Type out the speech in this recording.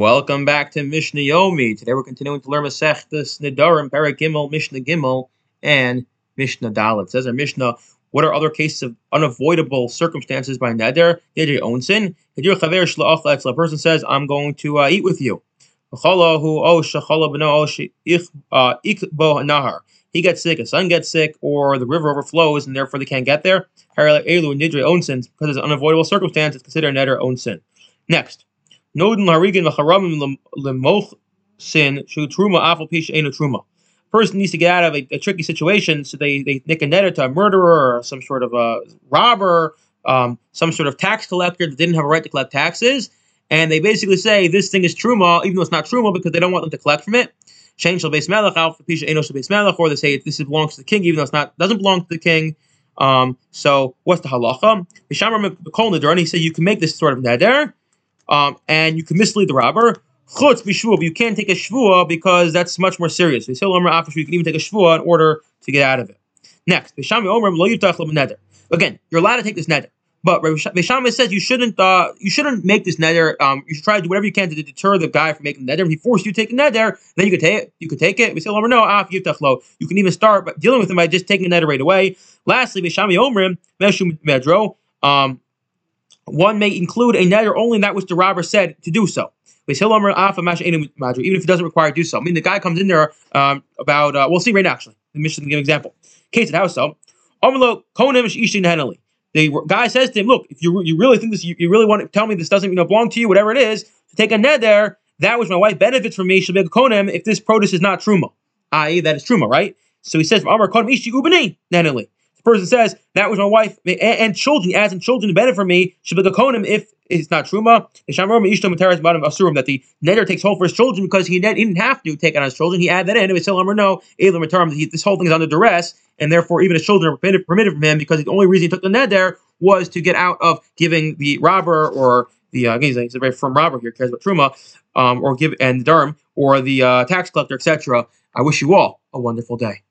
Welcome back to Mishnah Yomi. Today we're continuing to learn Masechtas Nedarim, Perek Gimel, Mishnah Gimel, and Mishnah Dalet. It says our Mishnah, what are other cases of unavoidable circumstances by neder? Neder onsin. A person says, I'm going to uh, eat with you. Uh, he gets sick, his son gets sick, or the river overflows and therefore they can't get there. Because it's an unavoidable circumstance, it's considered neder onsin. Next. Nodin harigin v'charamim lemochsin shu truma afal pisha eno truma. Person needs to get out of a, a, tricky situation, so they they nick a netter to a murderer or some sort of a robber, um, some sort of tax collector that didn't have a right to collect taxes, and they basically say this thing is truma, even though it's not truma because they don't want them to collect from it. Change shall base melech alpha pisha eno shall base melech, or they say this belongs to the king, even though it's not doesn't belong to the king. Um, so what's the halacha? Mishamar he said you can make this sort of neder um, and you can mislead the robber. Chutz but you can't take a shvua because that's much more serious. You can even take a shvua in order to get out of it. Next, again, you're allowed to take this neder. But Beis Shammai says you shouldn't uh, you shouldn't make this neder. Um, you should try to do whatever you can to deter the guy from making the neder. If he forced you to take a neder, then you could take it. You could take it. We say, no, af yiftachlo. You can even start dealing with him by just taking a neder right away. Lastly, Beis Shammai Omrim Meshu Medro. Um, one may include a neder only that which the robber said to do so. Even if it doesn't require to do so. I mean, the guy comes in there um, about, uh, we'll see right now, actually. The mission give an example. Case how so. The guy says to him, look, if you, you really think this, you, you really want to tell me this doesn't you know, belong to you, whatever it is, to take a neder, that which my wife benefits from me she'll be a konem if this produce is not truma. I.e., that is truma, right? So he says, Amar konem ishti ubani, the person says that was my wife and, and children, as in children benefit from me, should be the konem if it's not truma. That the neder takes hold for his children because he didn't have to take on his children. He added that in. If it's or no, this whole thing is under duress, and therefore even his children are permitted, permitted from him because the only reason he took the neder was to get out of giving the robber or the uh, he's, a very firm robber here cares about truma, um, or give and the derm or the uh, tax collector, etc. I wish you all a wonderful day.